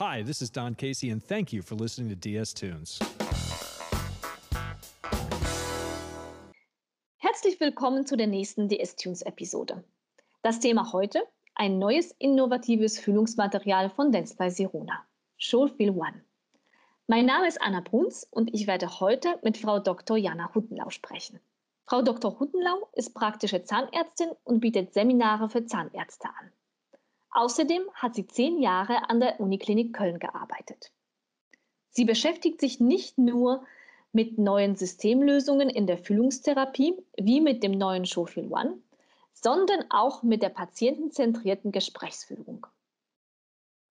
Hi, this is Don Casey, and thank you for listening to DS Tunes. Herzlich willkommen zu der nächsten DS Tunes Episode. Das Thema heute: ein neues innovatives Füllungsmaterial von Dance Sirona, Showfeel One. Mein Name ist Anna Bruns und ich werde heute mit Frau Dr. Jana Huttenlau sprechen. Frau Dr. Huttenlau ist praktische Zahnärztin und bietet Seminare für Zahnärzte an. Außerdem hat sie zehn Jahre an der Uniklinik Köln gearbeitet. Sie beschäftigt sich nicht nur mit neuen Systemlösungen in der Füllungstherapie, wie mit dem neuen Showfeel One, sondern auch mit der patientenzentrierten Gesprächsführung.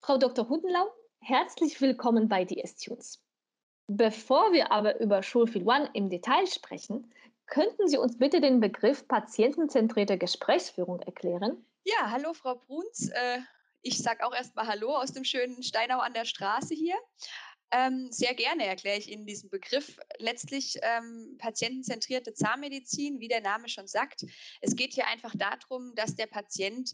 Frau Dr. Huttenlau, herzlich willkommen bei DS Tunes. Bevor wir aber über Showfeel One im Detail sprechen, Könnten Sie uns bitte den Begriff patientenzentrierte Gesprächsführung erklären? Ja, hallo Frau Bruns. Äh, ich sage auch erstmal Hallo aus dem schönen Steinau an der Straße hier. Ähm, sehr gerne erkläre ich Ihnen diesen Begriff. Letztlich ähm, patientenzentrierte Zahnmedizin, wie der Name schon sagt. Es geht hier einfach darum, dass der Patient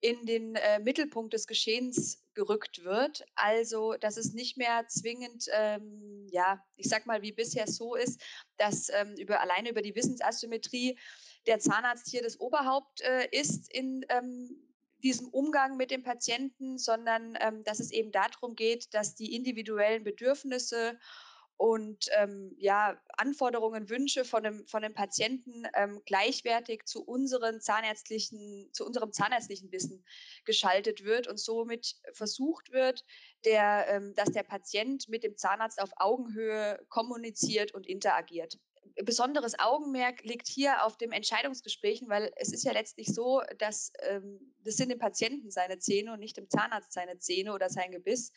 in den äh, Mittelpunkt des Geschehens gerückt wird. Also, dass es nicht mehr zwingend, ähm, ja, ich sag mal, wie bisher so ist, dass ähm, über, alleine über die Wissensasymmetrie der Zahnarzt hier das Oberhaupt äh, ist in ähm, diesem Umgang mit dem Patienten, sondern ähm, dass es eben darum geht, dass die individuellen Bedürfnisse und ähm, ja, Anforderungen, Wünsche von dem, von dem Patienten ähm, gleichwertig zu unseren zahnärztlichen, zu unserem zahnärztlichen Wissen geschaltet wird und somit versucht wird, der, ähm, dass der Patient mit dem Zahnarzt auf Augenhöhe kommuniziert und interagiert besonderes Augenmerk liegt hier auf dem Entscheidungsgesprächen, weil es ist ja letztlich so, dass ähm, das sind dem Patienten seine Zähne und nicht dem Zahnarzt seine Zähne oder sein Gebiss.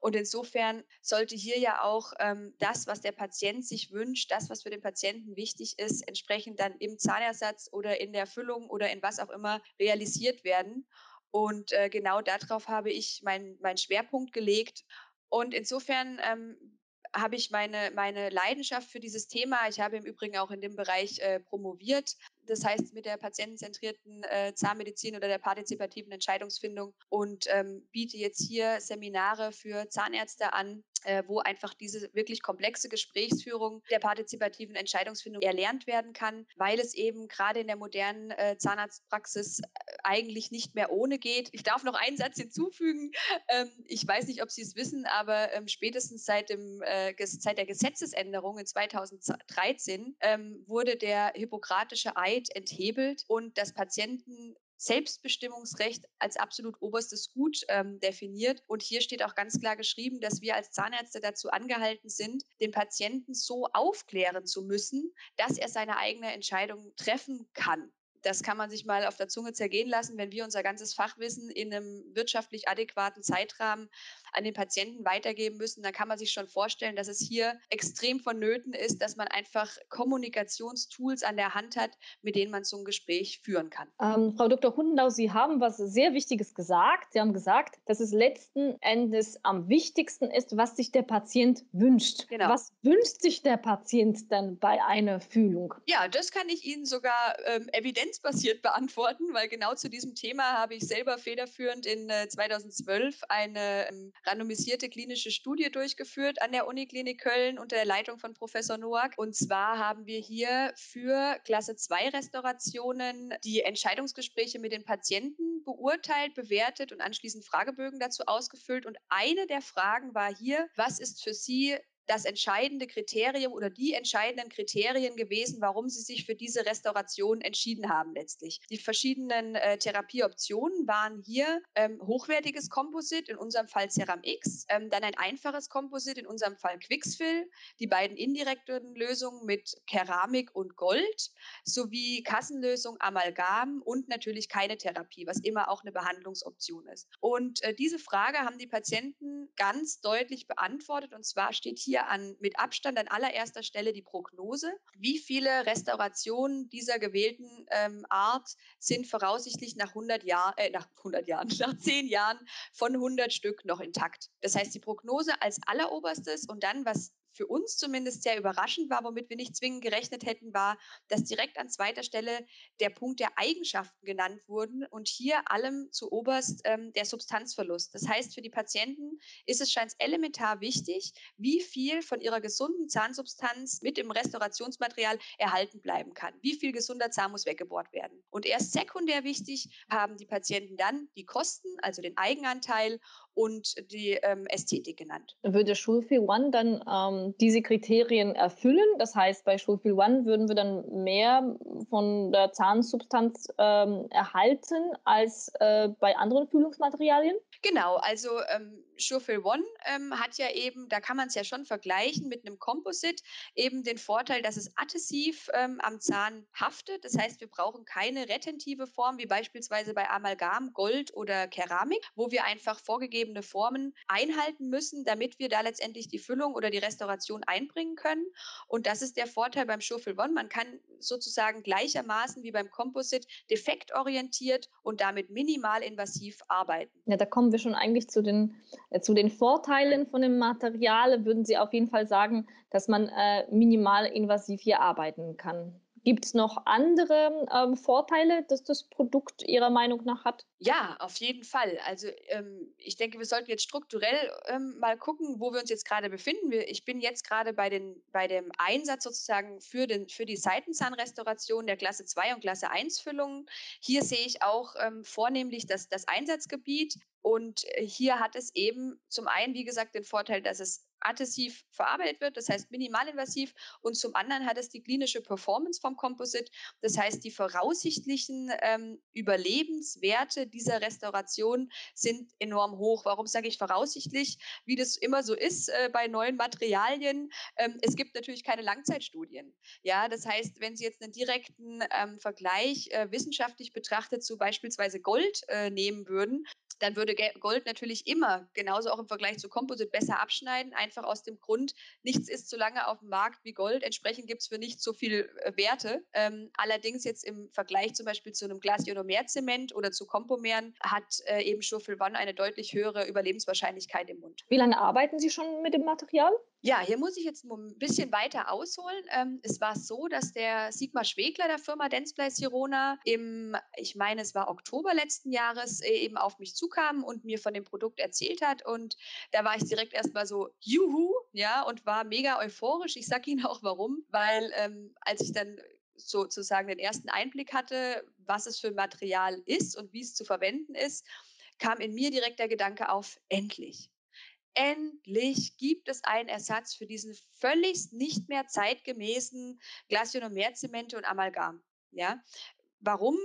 Und insofern sollte hier ja auch ähm, das, was der Patient sich wünscht, das, was für den Patienten wichtig ist, entsprechend dann im Zahnersatz oder in der Füllung oder in was auch immer realisiert werden. Und äh, genau darauf habe ich meinen mein Schwerpunkt gelegt. Und insofern ähm, habe ich meine, meine Leidenschaft für dieses Thema. Ich habe im Übrigen auch in dem Bereich äh, promoviert. Das heißt, mit der patientenzentrierten äh, Zahnmedizin oder der partizipativen Entscheidungsfindung und ähm, biete jetzt hier Seminare für Zahnärzte an, äh, wo einfach diese wirklich komplexe Gesprächsführung der partizipativen Entscheidungsfindung erlernt werden kann, weil es eben gerade in der modernen äh, Zahnarztpraxis äh, eigentlich nicht mehr ohne geht. Ich darf noch einen Satz hinzufügen. Ähm, ich weiß nicht, ob Sie es wissen, aber ähm, spätestens seit, dem, äh, seit der Gesetzesänderung in 2013 ähm, wurde der hippokratische Eid enthebelt und das Patienten Selbstbestimmungsrecht als absolut oberstes Gut ähm, definiert. Und hier steht auch ganz klar geschrieben, dass wir als Zahnärzte dazu angehalten sind, den Patienten so aufklären zu müssen, dass er seine eigene Entscheidung treffen kann das kann man sich mal auf der Zunge zergehen lassen, wenn wir unser ganzes Fachwissen in einem wirtschaftlich adäquaten Zeitrahmen an den Patienten weitergeben müssen, dann kann man sich schon vorstellen, dass es hier extrem vonnöten ist, dass man einfach Kommunikationstools an der Hand hat, mit denen man so ein Gespräch führen kann. Ähm, Frau Dr. Hundau, Sie haben was sehr Wichtiges gesagt. Sie haben gesagt, dass es letzten Endes am wichtigsten ist, was sich der Patient wünscht. Genau. Was wünscht sich der Patient dann bei einer Fühlung? Ja, das kann ich Ihnen sogar ähm, evidenzbasiert beantworten, weil genau zu diesem Thema habe ich selber federführend in äh, 2012 eine ähm, randomisierte klinische Studie durchgeführt an der Uniklinik Köln unter der Leitung von Professor Noack. Und zwar haben wir hier für Klasse 2 Restaurationen die Entscheidungsgespräche mit den Patienten beurteilt, bewertet und anschließend Fragebögen dazu ausgefüllt. Und eine der Fragen war hier, was ist für Sie das entscheidende Kriterium oder die entscheidenden Kriterien gewesen, warum sie sich für diese Restauration entschieden haben letztlich. Die verschiedenen äh, Therapieoptionen waren hier ähm, hochwertiges Komposit, in unserem Fall Ceram X, ähm, dann ein einfaches Komposit, in unserem Fall Quixfill, die beiden indirekten Lösungen mit Keramik und Gold, sowie Kassenlösung Amalgam und natürlich keine Therapie, was immer auch eine Behandlungsoption ist. Und äh, diese Frage haben die Patienten ganz deutlich beantwortet und zwar steht hier hier an, mit Abstand an allererster Stelle die Prognose. Wie viele Restaurationen dieser gewählten ähm, Art sind voraussichtlich nach 100 Jahren, äh, nach 100 Jahren, nach 10 Jahren von 100 Stück noch intakt? Das heißt, die Prognose als alleroberstes und dann, was für uns zumindest sehr überraschend war, womit wir nicht zwingend gerechnet hätten, war, dass direkt an zweiter Stelle der Punkt der Eigenschaften genannt wurden und hier allem zu oberst ähm, der Substanzverlust. Das heißt, für die Patienten ist es scheint elementar wichtig, wie viel von ihrer gesunden Zahnsubstanz mit dem Restaurationsmaterial erhalten bleiben kann. Wie viel gesunder Zahn muss weggebohrt werden. Und erst sekundär wichtig haben die Patienten dann die Kosten, also den Eigenanteil und die ähm, Ästhetik genannt. Würde Schulfeel One dann ähm, diese Kriterien erfüllen? Das heißt, bei Schulfeel One würden wir dann mehr von der Zahnsubstanz ähm, erhalten als äh, bei anderen Fühlungsmaterialien? Genau, also ähm, Surefil One ähm, hat ja eben, da kann man es ja schon vergleichen mit einem Composite, eben den Vorteil, dass es adhesiv ähm, am Zahn haftet. Das heißt, wir brauchen keine retentive Form, wie beispielsweise bei Amalgam, Gold oder Keramik, wo wir einfach vorgegebene Formen einhalten müssen, damit wir da letztendlich die Füllung oder die Restauration einbringen können. Und das ist der Vorteil beim Surefil One. Man kann sozusagen gleichermaßen wie beim Composite defektorientiert und damit minimal invasiv arbeiten. Ja, da kommen wir schon eigentlich zu den zu den Vorteilen von dem Material würden Sie auf jeden Fall sagen, dass man äh, minimal invasiv hier arbeiten kann. Gibt es noch andere ähm, Vorteile, dass das Produkt Ihrer Meinung nach hat? Ja, auf jeden Fall. Also ähm, ich denke, wir sollten jetzt strukturell ähm, mal gucken, wo wir uns jetzt gerade befinden. Ich bin jetzt gerade bei, bei dem Einsatz sozusagen für, den, für die Seitenzahnrestauration der Klasse 2 und Klasse 1 Füllungen. Hier sehe ich auch ähm, vornehmlich das, das Einsatzgebiet. Und äh, hier hat es eben zum einen, wie gesagt, den Vorteil, dass es adhesiv verarbeitet wird, das heißt minimalinvasiv. Und zum anderen hat es die klinische Performance vom Composite, das heißt die voraussichtlichen ähm, Überlebenswerte dieser Restauration sind enorm hoch. Warum sage ich voraussichtlich? Wie das immer so ist äh, bei neuen Materialien. Ähm, es gibt natürlich keine Langzeitstudien. Ja, das heißt, wenn Sie jetzt einen direkten ähm, Vergleich äh, wissenschaftlich betrachtet zu beispielsweise Gold äh, nehmen würden, dann würde Gold natürlich immer, genauso auch im Vergleich zu Composite, besser abschneiden. Einfach aus dem Grund, nichts ist so lange auf dem Markt wie Gold. Entsprechend gibt es für nicht so viel äh, Werte. Ähm, allerdings jetzt im Vergleich zum Beispiel zu einem Glasionomerzement oder zu Kompomeren hat äh, eben Schurfil One eine deutlich höhere Überlebenswahrscheinlichkeit im Mund. Wie lange arbeiten Sie schon mit dem Material? Ja, hier muss ich jetzt ein bisschen weiter ausholen. Ähm, es war so, dass der Sigmar Schwegler der Firma Dentsply Sirona im, ich meine, es war Oktober letzten Jahres, äh, eben auf mich zukam und mir von dem Produkt erzählt hat. Und da war ich direkt erstmal so, juhu, ja, und war mega euphorisch. Ich sage Ihnen auch warum, weil ähm, als ich dann sozusagen den ersten Einblick hatte, was es für Material ist und wie es zu verwenden ist, kam in mir direkt der Gedanke auf, endlich endlich gibt es einen Ersatz für diesen völlig nicht mehr zeitgemäßen Glasionomerzemente und Amalgam. Ja, warum?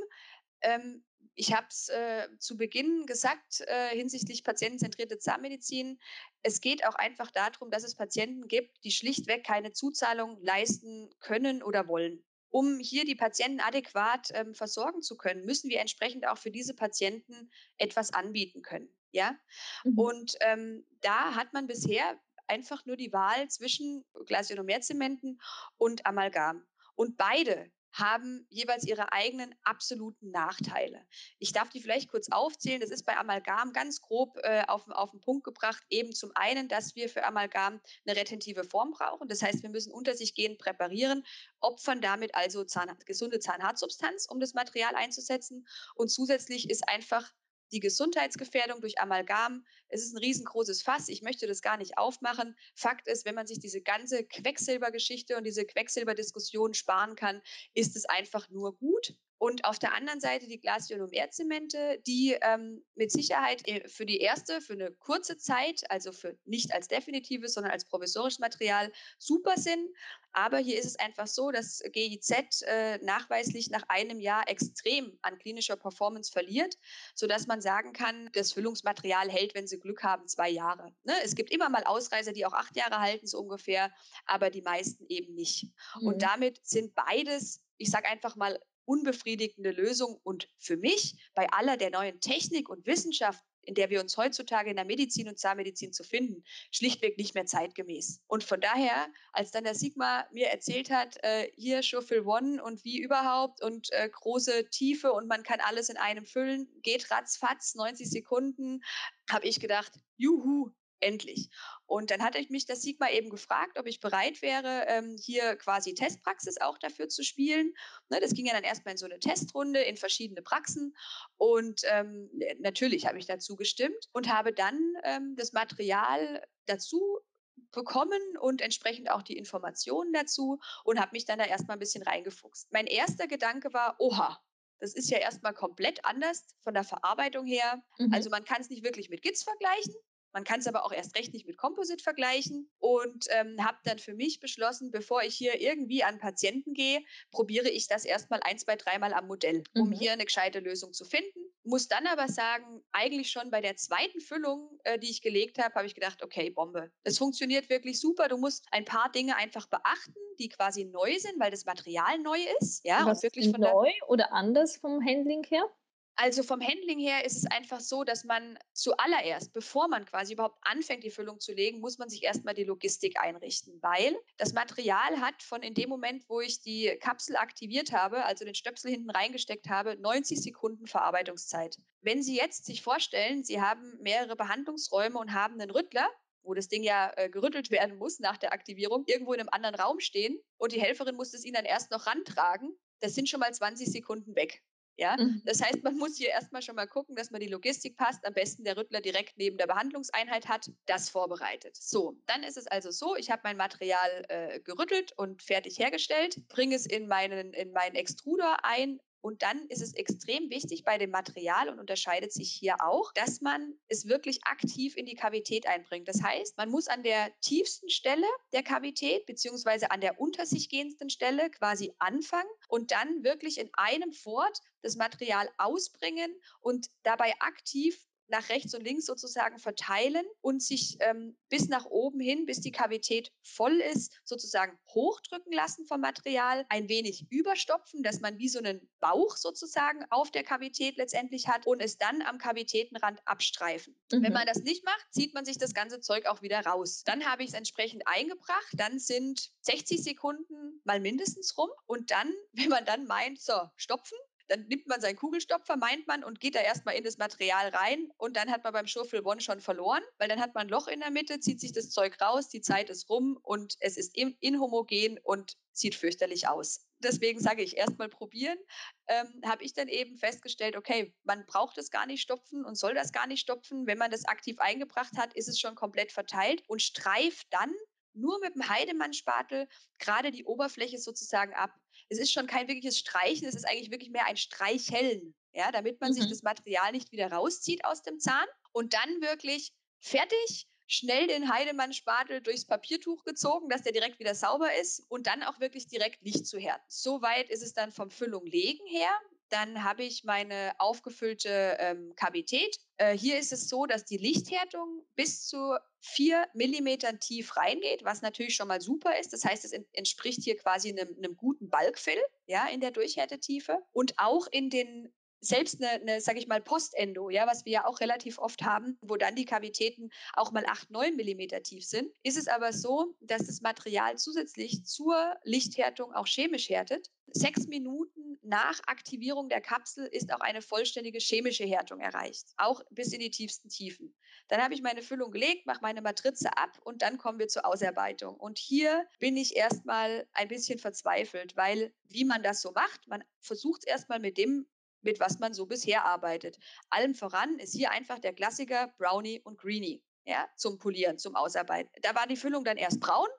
Ähm, ich habe es äh, zu Beginn gesagt äh, hinsichtlich patientenzentrierte Zahnmedizin. Es geht auch einfach darum, dass es Patienten gibt, die schlichtweg keine Zuzahlung leisten können oder wollen. Um hier die Patienten adäquat ähm, versorgen zu können, müssen wir entsprechend auch für diese Patienten etwas anbieten können. Ja, mhm. und ähm, da hat man bisher einfach nur die Wahl zwischen Glasionomerzementen und Amalgam. Und beide haben jeweils ihre eigenen absoluten Nachteile. Ich darf die vielleicht kurz aufzählen. Das ist bei Amalgam ganz grob äh, auf, auf den Punkt gebracht. Eben zum einen, dass wir für Amalgam eine retentive Form brauchen. Das heißt, wir müssen unter sich gehen präparieren, opfern damit also Zahn, gesunde Zahnhartsubstanz, um das Material einzusetzen. Und zusätzlich ist einfach die Gesundheitsgefährdung durch Amalgam. Es ist ein riesengroßes Fass. Ich möchte das gar nicht aufmachen. Fakt ist, wenn man sich diese ganze Quecksilbergeschichte und diese Quecksilberdiskussion sparen kann, ist es einfach nur gut. Und auf der anderen Seite die Glasionomerzemente, die ähm, mit Sicherheit äh, für die erste, für eine kurze Zeit, also für nicht als definitives, sondern als provisorisches Material super sind. Aber hier ist es einfach so, dass GIZ äh, nachweislich nach einem Jahr extrem an klinischer Performance verliert, sodass man sagen kann, das Füllungsmaterial hält, wenn sie Glück haben, zwei Jahre. Ne? Es gibt immer mal Ausreißer, die auch acht Jahre halten, so ungefähr, aber die meisten eben nicht. Mhm. Und damit sind beides ich sage einfach mal, unbefriedigende Lösung und für mich bei aller der neuen Technik und Wissenschaft, in der wir uns heutzutage in der Medizin und Zahnmedizin zu finden, schlichtweg nicht mehr zeitgemäß. Und von daher, als dann der Sigma mir erzählt hat, äh, hier Schurfil One und wie überhaupt und äh, große Tiefe und man kann alles in einem füllen, geht ratzfatz, 90 Sekunden, habe ich gedacht, juhu, endlich. Und dann hatte ich mich das Sigma eben gefragt, ob ich bereit wäre, ähm, hier quasi Testpraxis auch dafür zu spielen. Ne, das ging ja dann erstmal in so eine Testrunde in verschiedene Praxen. Und ähm, natürlich habe ich dazu gestimmt und habe dann ähm, das Material dazu bekommen und entsprechend auch die Informationen dazu und habe mich dann da erstmal ein bisschen reingefuchst. Mein erster Gedanke war, oha, das ist ja erstmal komplett anders von der Verarbeitung her. Mhm. Also man kann es nicht wirklich mit GITS vergleichen. Man kann es aber auch erst recht nicht mit Composite vergleichen und ähm, habe dann für mich beschlossen, bevor ich hier irgendwie an Patienten gehe, probiere ich das erstmal ein, zwei, dreimal am Modell, um mhm. hier eine gescheite Lösung zu finden. Muss dann aber sagen, eigentlich schon bei der zweiten Füllung, äh, die ich gelegt habe, habe ich gedacht, okay, Bombe. Es funktioniert wirklich super. Du musst ein paar Dinge einfach beachten, die quasi neu sind, weil das Material neu ist. Ja, Was und wirklich von neu oder anders vom Handling her? Also vom Handling her ist es einfach so, dass man zuallererst, bevor man quasi überhaupt anfängt, die Füllung zu legen, muss man sich erstmal die Logistik einrichten, weil das Material hat von in dem Moment, wo ich die Kapsel aktiviert habe, also den Stöpsel hinten reingesteckt habe, 90 Sekunden Verarbeitungszeit. Wenn Sie jetzt sich vorstellen, Sie haben mehrere Behandlungsräume und haben einen Rüttler, wo das Ding ja äh, gerüttelt werden muss nach der Aktivierung, irgendwo in einem anderen Raum stehen und die Helferin muss es Ihnen dann erst noch rantragen, das sind schon mal 20 Sekunden weg. Ja? Mhm. Das heißt, man muss hier erstmal schon mal gucken, dass man die Logistik passt. Am besten der Rüttler direkt neben der Behandlungseinheit hat, das vorbereitet. So, dann ist es also so, ich habe mein Material äh, gerüttelt und fertig hergestellt, bringe es in meinen, in meinen Extruder ein, und dann ist es extrem wichtig bei dem Material und unterscheidet sich hier auch, dass man es wirklich aktiv in die Kavität einbringt. Das heißt, man muss an der tiefsten Stelle der Kavität beziehungsweise an der unter sich gehenden Stelle quasi anfangen und dann wirklich in einem Fort das Material ausbringen und dabei aktiv nach rechts und links sozusagen verteilen und sich ähm, bis nach oben hin, bis die Kavität voll ist, sozusagen hochdrücken lassen vom Material, ein wenig überstopfen, dass man wie so einen Bauch sozusagen auf der Kavität letztendlich hat und es dann am Kavitätenrand abstreifen. Mhm. Wenn man das nicht macht, zieht man sich das ganze Zeug auch wieder raus. Dann habe ich es entsprechend eingebracht, dann sind 60 Sekunden mal mindestens rum und dann, wenn man dann meint, so, stopfen, dann nimmt man seinen Kugelstopfer, meint man, und geht da erstmal in das Material rein und dann hat man beim Shuffle One schon verloren, weil dann hat man ein Loch in der Mitte, zieht sich das Zeug raus, die Zeit ist rum und es ist inhomogen und sieht fürchterlich aus. Deswegen sage ich erstmal probieren. Ähm, habe ich dann eben festgestellt, okay, man braucht es gar nicht stopfen und soll das gar nicht stopfen. Wenn man das aktiv eingebracht hat, ist es schon komplett verteilt und streift dann nur mit dem Heidemann-Spatel gerade die Oberfläche sozusagen ab es ist schon kein wirkliches Streichen, es ist eigentlich wirklich mehr ein Streicheln, ja, damit man mhm. sich das Material nicht wieder rauszieht aus dem Zahn und dann wirklich fertig, schnell den Heidemann-Spatel durchs Papiertuch gezogen, dass der direkt wieder sauber ist und dann auch wirklich direkt Licht zu härten. Soweit ist es dann vom Füllung legen her. Dann habe ich meine aufgefüllte ähm, Kavität. Äh, hier ist es so, dass die Lichthärtung bis zu vier Millimetern tief reingeht, was natürlich schon mal super ist. Das heißt, es entspricht hier quasi einem, einem guten Balkfill ja, in der Durchhärtetiefe. Und auch in den selbst eine, eine sage ich mal, Postendo, ja, was wir ja auch relativ oft haben, wo dann die Kavitäten auch mal 8, 9 Millimeter tief sind, ist es aber so, dass das Material zusätzlich zur Lichthärtung auch chemisch härtet. Sechs Minuten nach Aktivierung der Kapsel ist auch eine vollständige chemische Härtung erreicht, auch bis in die tiefsten Tiefen. Dann habe ich meine Füllung gelegt, mache meine Matrize ab und dann kommen wir zur Ausarbeitung. Und hier bin ich erstmal ein bisschen verzweifelt, weil wie man das so macht, man versucht es erstmal mit dem mit was man so bisher arbeitet. Allem voran ist hier einfach der Klassiker Brownie und Greenie ja, zum Polieren, zum Ausarbeiten. Da war die Füllung dann erst braun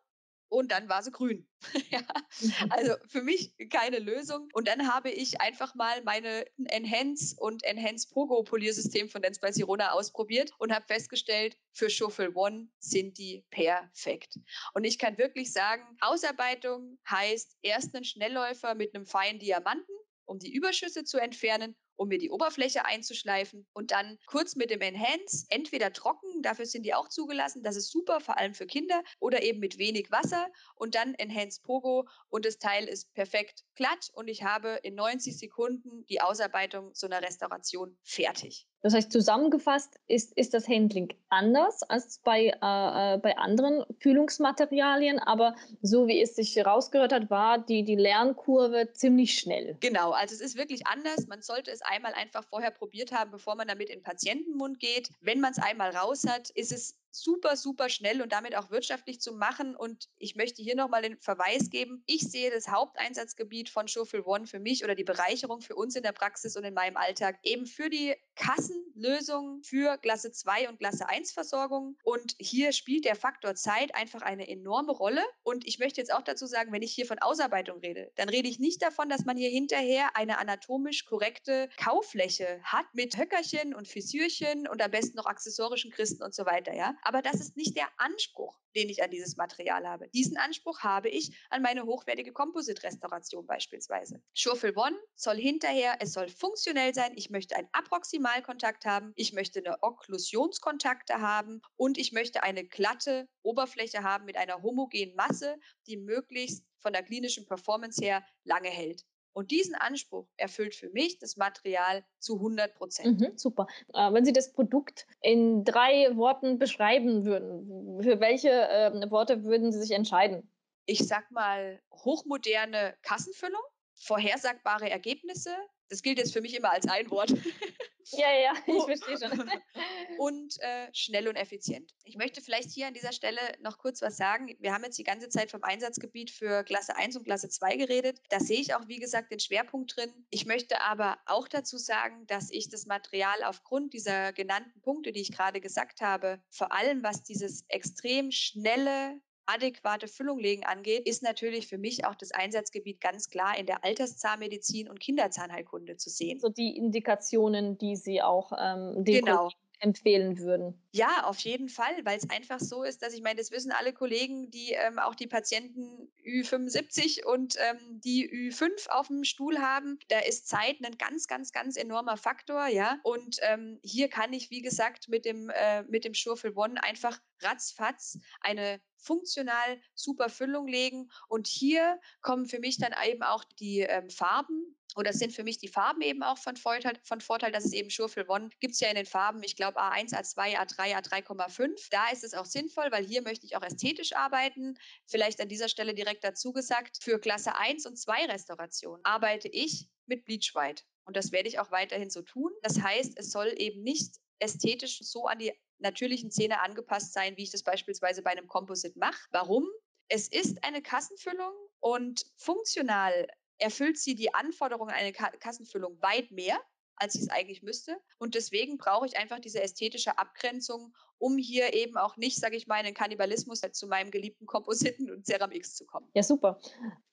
und dann war sie grün. ja, mhm. also für mich keine Lösung. Und dann habe ich einfach mal meine Enhance und Enhance Pogo Poliersystem von Dance by Sirona ausprobiert und habe festgestellt, für Shuffle One sind die perfekt. Und ich kann wirklich sagen, Ausarbeitung heißt erst einen Schnellläufer mit einem feinen Diamanten um die Überschüsse zu entfernen, um mir die Oberfläche einzuschleifen und dann kurz mit dem Enhance, entweder trocken, dafür sind die auch zugelassen, das ist super, vor allem für Kinder, oder eben mit wenig Wasser und dann Enhance Pogo und das Teil ist perfekt glatt und ich habe in 90 Sekunden die Ausarbeitung so einer Restauration fertig. Das heißt, zusammengefasst ist, ist das Handling anders als bei, äh, äh, bei anderen Kühlungsmaterialien, aber so wie es sich herausgehört hat, war die, die Lernkurve ziemlich schnell. Genau, also es ist wirklich anders. Man sollte es einmal einfach vorher probiert haben, bevor man damit in den Patientenmund geht. Wenn man es einmal raus hat, ist es super, super schnell und damit auch wirtschaftlich zu machen. Und ich möchte hier nochmal den Verweis geben. Ich sehe das Haupteinsatzgebiet von Schofel One für mich oder die Bereicherung für uns in der Praxis und in meinem Alltag eben für die Kassenlösung für Klasse 2 und Klasse 1 Versorgung. Und hier spielt der Faktor Zeit einfach eine enorme Rolle. Und ich möchte jetzt auch dazu sagen, wenn ich hier von Ausarbeitung rede, dann rede ich nicht davon, dass man hier hinterher eine anatomisch korrekte Kauffläche hat mit Höckerchen und Fissürchen und am besten noch accessorischen Christen und so weiter, ja. Aber das ist nicht der Anspruch, den ich an dieses Material habe. Diesen Anspruch habe ich an meine hochwertige Composite-Restauration beispielsweise. Schurfel One soll hinterher, es soll funktionell sein. Ich möchte einen Approximalkontakt haben. Ich möchte eine Okklusionskontakte haben und ich möchte eine glatte Oberfläche haben mit einer homogenen Masse, die möglichst von der klinischen Performance her lange hält. Und diesen Anspruch erfüllt für mich das Material zu 100 Prozent. Mhm, super. Äh, wenn Sie das Produkt in drei Worten beschreiben würden, für welche äh, Worte würden Sie sich entscheiden? Ich sag mal hochmoderne Kassenfüllung, vorhersagbare Ergebnisse. Das gilt jetzt für mich immer als ein Wort. Ja, ja, ich verstehe schon. und äh, schnell und effizient. Ich möchte vielleicht hier an dieser Stelle noch kurz was sagen. Wir haben jetzt die ganze Zeit vom Einsatzgebiet für Klasse 1 und Klasse 2 geredet. Da sehe ich auch, wie gesagt, den Schwerpunkt drin. Ich möchte aber auch dazu sagen, dass ich das Material aufgrund dieser genannten Punkte, die ich gerade gesagt habe, vor allem was dieses extrem schnelle adäquate Füllung legen angeht, ist natürlich für mich auch das Einsatzgebiet ganz klar in der Alterszahnmedizin und Kinderzahnheilkunde zu sehen. So die Indikationen, die Sie auch ähm, den genau. Empfehlen würden. Ja, auf jeden Fall, weil es einfach so ist, dass ich meine, das wissen alle Kollegen, die ähm, auch die Patienten Ü75 und ähm, die Ü5 auf dem Stuhl haben. Da ist Zeit ein ganz, ganz, ganz enormer Faktor, ja. Und ähm, hier kann ich, wie gesagt, mit dem, äh, mit dem Schurfel One einfach ratzfatz eine funktional super Füllung legen. Und hier kommen für mich dann eben auch die ähm, Farben oder sind für mich die Farben eben auch von Vorteil, von Vorteil dass es eben Schurfel One gibt es ja in den Farben, ich glaube A1, A2, A3, A3,5. Da ist es auch sinnvoll, weil hier möchte ich auch ästhetisch arbeiten. Vielleicht an dieser Stelle direkt dazu gesagt, für Klasse 1 und 2 Restauration arbeite ich mit Bleach White. Und das werde ich auch weiterhin so tun. Das heißt, es soll eben nicht ästhetisch so an die natürlichen Zähne angepasst sein, wie ich das beispielsweise bei einem Composite mache. Warum? Es ist eine Kassenfüllung und funktional erfüllt sie die Anforderungen einer Kassenfüllung weit mehr, als sie es eigentlich müsste. Und deswegen brauche ich einfach diese ästhetische Abgrenzung, um hier eben auch nicht, sage ich mal, in den Kannibalismus zu meinem geliebten Kompositen und Ceramix zu kommen. Ja, super.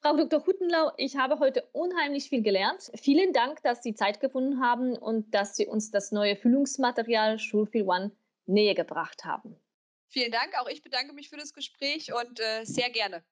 Frau Dr. Huttenlau, ich habe heute unheimlich viel gelernt. Vielen Dank, dass Sie Zeit gefunden haben und dass Sie uns das neue Füllungsmaterial Schulfil One näher gebracht haben. Vielen Dank. Auch ich bedanke mich für das Gespräch und äh, sehr gerne.